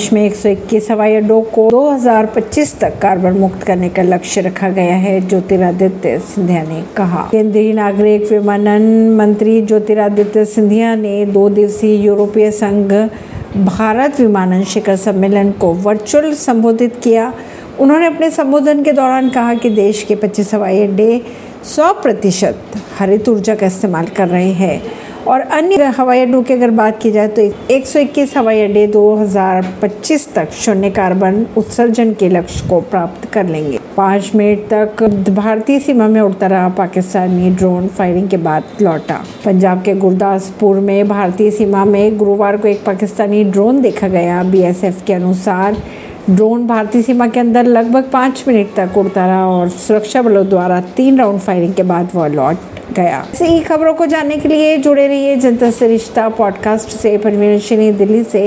देश में 121 हवाई अड्डों को 2025 तक कार्बन मुक्त करने का लक्ष्य रखा गया है, ज्योतिरादित्य सिंधिया ने कहा। केंद्रीय नागरिक विमानन मंत्री ज्योतिरादित्य सिंधिया ने दो दिवसीय यूरोपीय संघ भारत विमानन शिखर सम्मेलन को वर्चुअल संबोधित किया। उन्होंने अपने संबोधन के दौरान कहा कि देश के 25 हवाई अड्डे 100 प्रतिशत हरित ऊर्जा का इस्तेमाल कर रहे हैं। और अन्य हवाई अड्डों की अगर बात की जाए तो 121 हवाई अड्डे 2025 तक शून्य कार्बन उत्सर्जन के लक्ष्य को प्राप्त कर लेंगे। पाँच मिनट तक भारतीय सीमा में उड़ता रहा पाकिस्तानी ड्रोन फायरिंग के बाद लौटा। पंजाब के गुरदासपुर में भारतीय सीमा में गुरुवार को एक पाकिस्तानी ड्रोन देखा गया। बीएसएफ के अनुसार ड्रोन भारतीय सीमा के अंदर लगभग पाँच मिनट तक उड़ता रहा और सुरक्षा बलों द्वारा तीन राउंड फायरिंग के बाद वह लौट गया। ऐसी खबरों को जानने के लिए जुड़े रहिए जनता से रिश्ता पॉडकास्ट से, परवीन दिल्ली से।